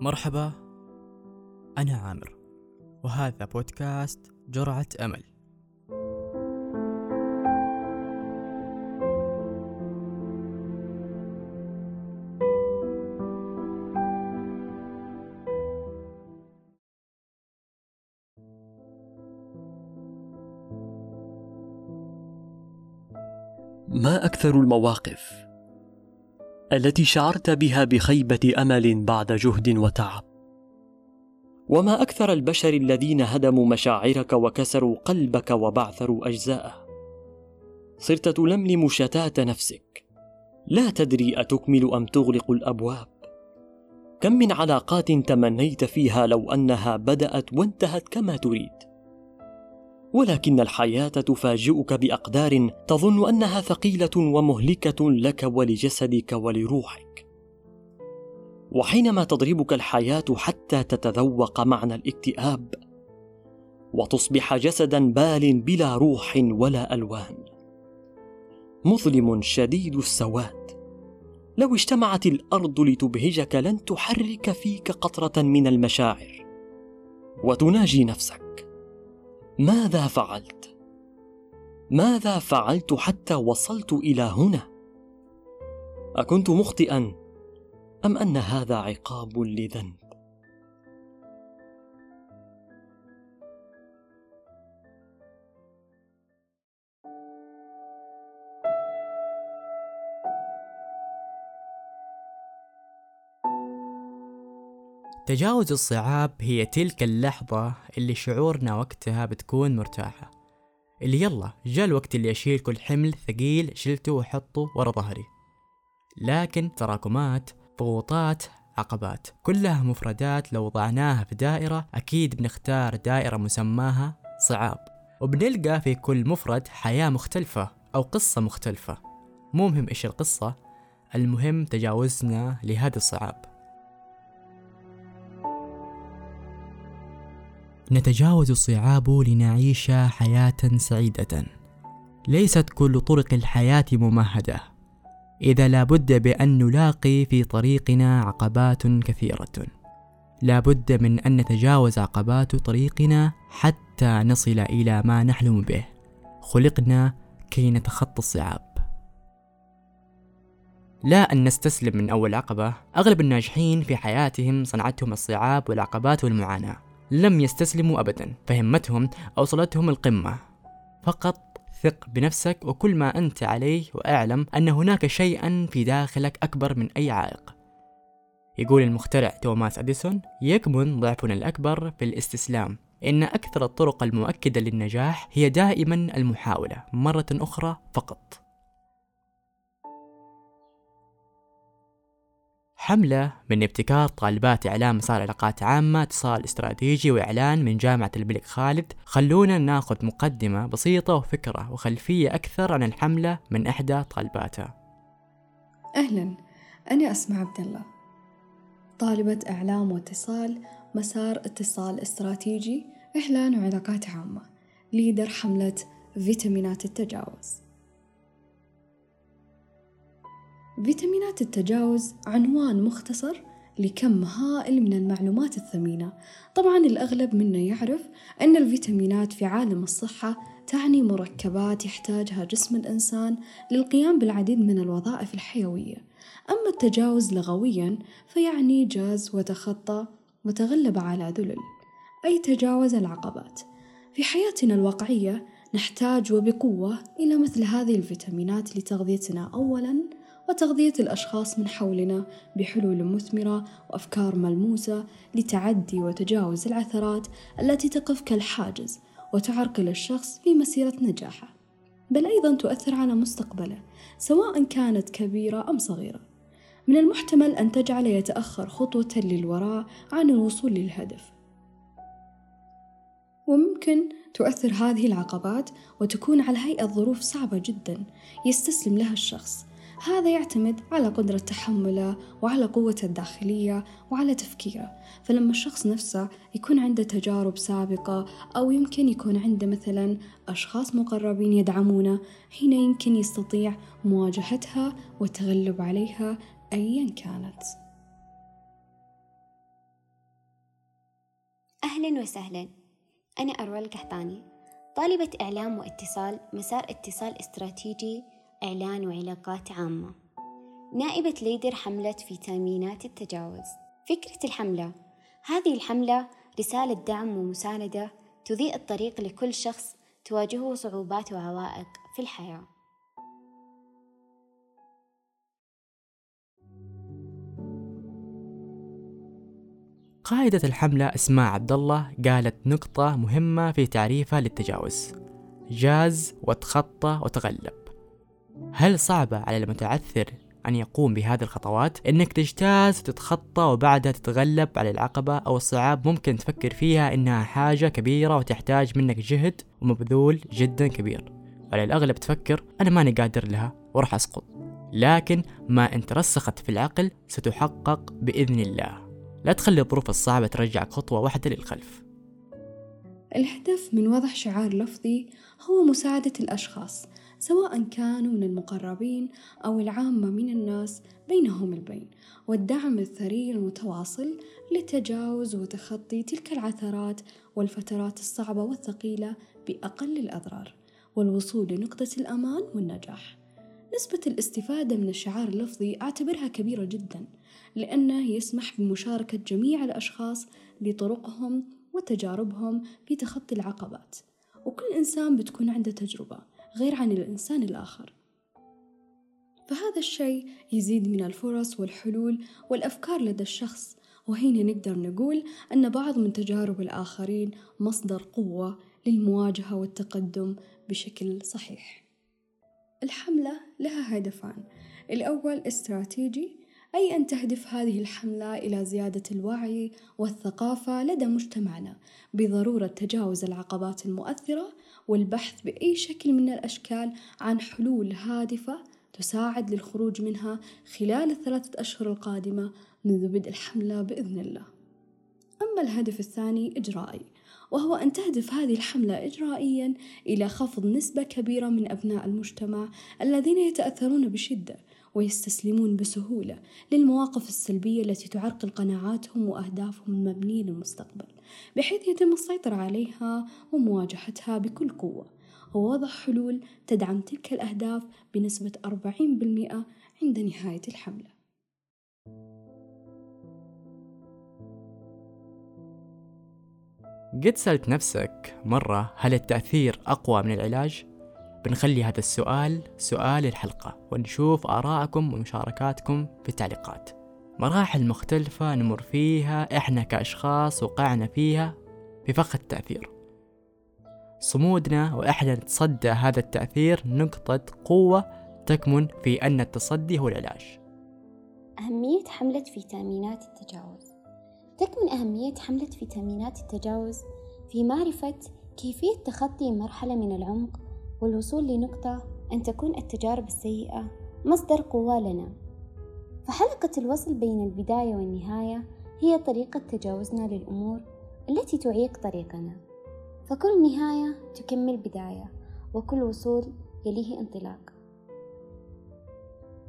مرحبا أنا عامر وهذا بودكاست جرعة أمل. ما أكثر المواقف التي شعرت بها بخيبة أمل بعد جهد وتعب. وما أكثر البشر الذين هدموا مشاعرك وكسروا قلبك وبعثروا أجزاءه. صرت تلملم شتات نفسك. لا تدري أتكمل أم تغلق الأبواب. كم من علاقات تمنيت فيها لو أنها بدأت وانتهت كما تريد. ولكن الحياة تفاجئك بأقدار تظن أنها ثقيلة ومهلكة لك ولجسدك ولروحك. وحينما تضربك الحياة حتى تتذوق معنى الاكتئاب وتصبح جسدا بال بلا روح ولا ألوان. مظلم شديد السواد. لو اجتمعت الأرض لتبهجك لن تحرك فيك قطرة من المشاعر وتناجي نفسك. ماذا فعلت؟ ماذا فعلت حتى وصلت إلى هنا؟ أكنت مخطئا أم أن هذا عقاب لذنب؟ تجاوز الصعاب هي تلك اللحظة اللي شعورنا وقتها بتكون مرتاحة. اللي يلا جاء الوقت اللي أشيل كل حمل ثقيل شلته وحطه ورا ظهري. لكن تراكمات ضغوطات عقبات كلها مفردات لو وضعناها في دائرة أكيد بنختار دائرة مسماها صعاب. وبنلقى في كل مفرد حياة مختلفة أو قصة مختلفة. مو مهم إيش القصة المهم تجاوزنا لهذه الصعاب. نتجاوز الصعاب لنعيش حياة سعيدة. ليست كل طرق الحياة ممهدة. إذا لابد بأن نلاقي في طريقنا عقبات كثيرة. لابد من أن نتجاوز عقبات طريقنا حتى نصل إلى ما نحلم به. خلقنا كي نتخطى الصعاب. لا أن نستسلم من أول عقبة. أغلب الناجحين في حياتهم صنعتهم الصعاب والعقبات والمعاناة. لم يستسلموا أبدا. فهمتهم أوصلتهم القمة. فقط ثق بنفسك وكل ما أنت عليه وأعلم أن هناك شيئا في داخلك أكبر من أي عائق. يقول المخترع توماس أديسون يكمن ضعفنا الأكبر في الاستسلام. إن أكثر الطرق المؤكدة للنجاح هي دائما المحاولة مرة أخرى فقط. حملة من ابتكار طالبات إعلام مسار علاقات عامة اتصال استراتيجي وإعلان من جامعة الملك خالد. خلونا ناخذ مقدمة بسيطة وفكرة وخلفية أكثر عن الحملة من إحدى طالباتها أهلا. أنا أسمع عبد الله. طالبة إعلام واتصال مسار اتصال استراتيجي إعلان وعلاقات عامة. ليدر حملة فيتامينات التجاوز. فيتامينات التجاوز عنوان مختصر لكم هائل من المعلومات الثمينة. طبعا الأغلب منا يعرف أن الفيتامينات في عالم الصحة تعني مركبات يحتاجها جسم الإنسان للقيام بالعديد من الوظائف الحيوية. أما التجاوز لغويا فيعني جاز وتخطى وتغلب على ذلل أي تجاوز العقبات. في حياتنا الواقعية نحتاج وبقوة إلى مثل هذه الفيتامينات لتغذيتنا. أولا وتغذية الأشخاص من حولنا بحلول مثمرة وأفكار ملموسة لتعدي وتجاوز العثرات التي تقف كالحاجز وتعرقل الشخص في مسيرة نجاحه. بل أيضا تؤثر على مستقبله سواء كانت كبيرة أم صغيرة. من المحتمل أن تجعل يتأخر خطوة للوراء عن الوصول للهدف. وممكن تؤثر هذه العقبات وتكون على هيئة ظروف صعبة جدا يستسلم لها الشخص هذا يعتمد على قدرة تحمله وعلى قوته الداخلية وعلى تفكيره. فلما الشخص نفسه يكون عنده تجارب سابقة أو يمكن يكون عنده مثلا أشخاص مقربين يدعمونه هنا يمكن يستطيع مواجهتها والتغلب عليها أيا كانت. أهلا وسهلا. أنا أروى القحطاني طالبة إعلام واتصال مسار اتصال استراتيجي إعلان وعلاقات عامة. نائبة ليدر حملة فيتامينات التجاوز. فكرة الحملة. هذه الحملة رسالة دعم ومساندة تضيء الطريق لكل شخص تواجهه صعوبات وعوائق في الحياة. قائدة الحملة اسماء عبد الله قالت نقطة مهمة في تعريفها للتجاوز. جاز وتخطى وتغلب. هل صعبة على المتعثر أن يقوم بهذه الخطوات؟ إنك تجتاز وتتخطى وبعدها تتغلب على العقبة أو الصعاب ممكن تفكر فيها إنها حاجة كبيرة وتحتاج منك جهد ومبذول جدا كبير. على الأغلب تفكر أنا ماني قادر لها وراح أسقط. لكن ما إن ترسخت في العقل ستحقق بإذن الله. لا تخلي الظروف الصعبة ترجعك خطوة واحدة للخلف. الهدف من وضع شعار لفظي هو مساعدة الأشخاص. سواء كانوا من المقربين أو العامة من الناس بينهم البين والدعم الثري المتواصل لتجاوز وتخطي تلك العثرات والفترات الصعبة والثقيلة بأقل الأضرار والوصول لنقطة الأمان والنجاح. نسبة الاستفادة من الشعار اللفظي أعتبرها كبيرة جدا لأنه يسمح بمشاركة جميع الأشخاص لطرقهم وتجاربهم في تخطي العقبات وكل إنسان بتكون عنده تجربة غير عن الإنسان الآخر. فهذا الشيء يزيد من الفرص والحلول والأفكار لدى الشخص وهنا نقدر نقول أن بعض من تجارب الآخرين مصدر قوة للمواجهة والتقدم بشكل صحيح. الحملة لها هدفان. الأول استراتيجي أي أن تهدف هذه الحملة إلى زيادة الوعي والثقافة لدى مجتمعنا بضرورة تجاوز العقبات المؤثرة والبحث بأي شكل من الأشكال عن حلول هادفة تساعد للخروج منها خلال الثلاثة أشهر القادمة منذ بدء الحملة بإذن الله. أما الهدف الثاني إجرائي، وهو أن تهدف هذه الحملة إجرائيا إلى خفض نسبة كبيرة من أبناء المجتمع الذين يتأثرون بشدة ويستسلمون بسهولة للمواقف السلبية التي تعرقل قناعاتهم وأهدافهم المبنية للمستقبل بحيث يتم السيطرة عليها ومواجهتها بكل قوة ووضع حلول تدعم تلك الأهداف بنسبة 40% عند نهاية الحملة قد سألت نفسك مرة هل التأثير أقوى من العلاج؟ بنخلي هذا السؤال سؤال الحلقة ونشوف آراءكم ومشاركاتكم في التعليقات. مراحل مختلفة نمر فيها إحنا كأشخاص وقعنا فيها في فخ التأثير. صمودنا وإحنا نتصدى هذا التأثير نقطة قوة تكمن في أن التصدي هو العلاج. أهمية حملة فيتامينات التجاوز. تكمن أهمية حملة فيتامينات التجاوز في معرفة كيفية تخطي مرحلة من العمق والوصول لنقطة أن تكون التجارب السيئة مصدر قوة لنا. فحلقة الوصل بين البداية والنهاية هي طريقة تجاوزنا للأمور التي تعيق طريقنا. فكل نهاية تكمل بداية وكل وصول يليه انطلاق.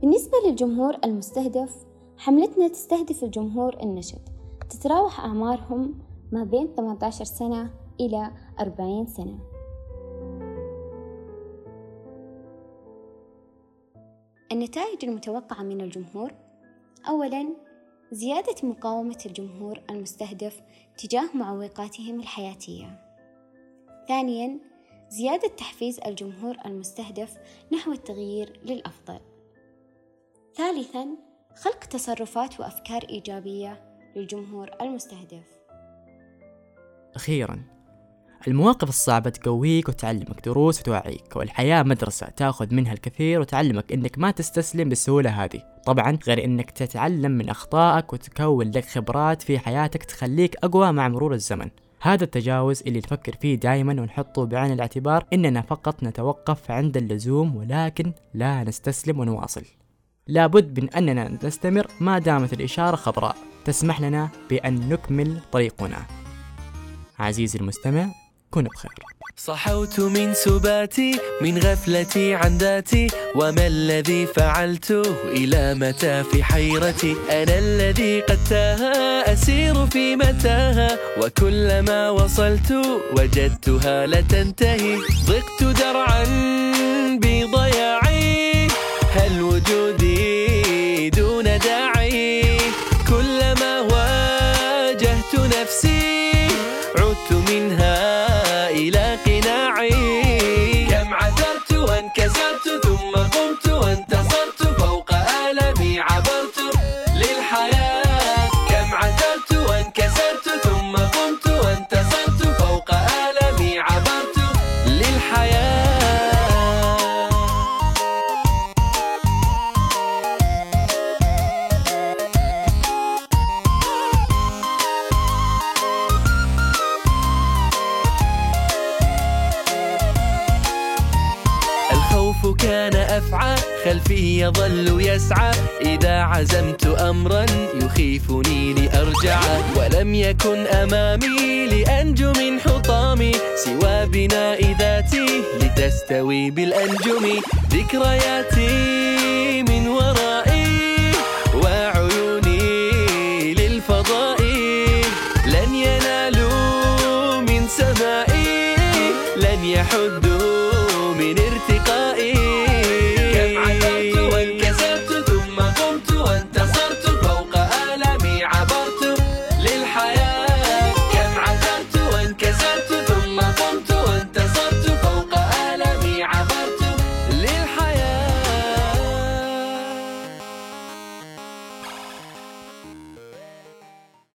بالنسبة للجمهور المستهدف حملتنا تستهدف الجمهور النشط. تتراوح أعمارهم ما بين 18 سنة إلى 40 سنة. النتائج المتوقعة من الجمهور أولاً زيادة مقاومة الجمهور المستهدف تجاه معوقاتهم الحياتية. ثانياً زيادة تحفيز الجمهور المستهدف نحو التغيير للأفضل. ثالثاً خلق تصرفات وأفكار إيجابية للجمهور المستهدف. أخيراً المواقف الصعبة تقويك وتعلمك دروس وتوعيك والحياة مدرسة تأخذ منها الكثير وتعلمك إنك ما تستسلم بالسهولة هذه. طبعا غير إنك تتعلم من أخطائك وتكون لك خبرات في حياتك تخليك أقوى مع مرور الزمن. هذا التجاوز اللي نفكر فيه دائما ونحطه بعين الاعتبار إننا فقط نتوقف عند اللزوم ولكن لا نستسلم ونواصل. لابد من أننا نستمر ما دامت الإشارة خضراء. تسمح لنا بأن نكمل طريقنا. عزيزي المستمع كونوا بخير. صحوت من سباتي من غفلتي عن ذاتي وما الذي فعلته إلى متى في حيرتي. أنا الذي قد تاها أسير في متاهة وكلما وصلت وجدتها لا تنتهي. ضقت درعا بضياعي هل وجودي دون داعي؟ كلما واجهت نفسي عدت يظل يسعى. إذا عزمت أمرا يخيفني لأرجع. ولم يكن أمامي لأنجو من حطامي. سوى بناء ذاتي لتستوي بالأنجم. ذكرياتي من ورائي وعيوني للفضاء لن ينالوا من سمائي لن يحدوا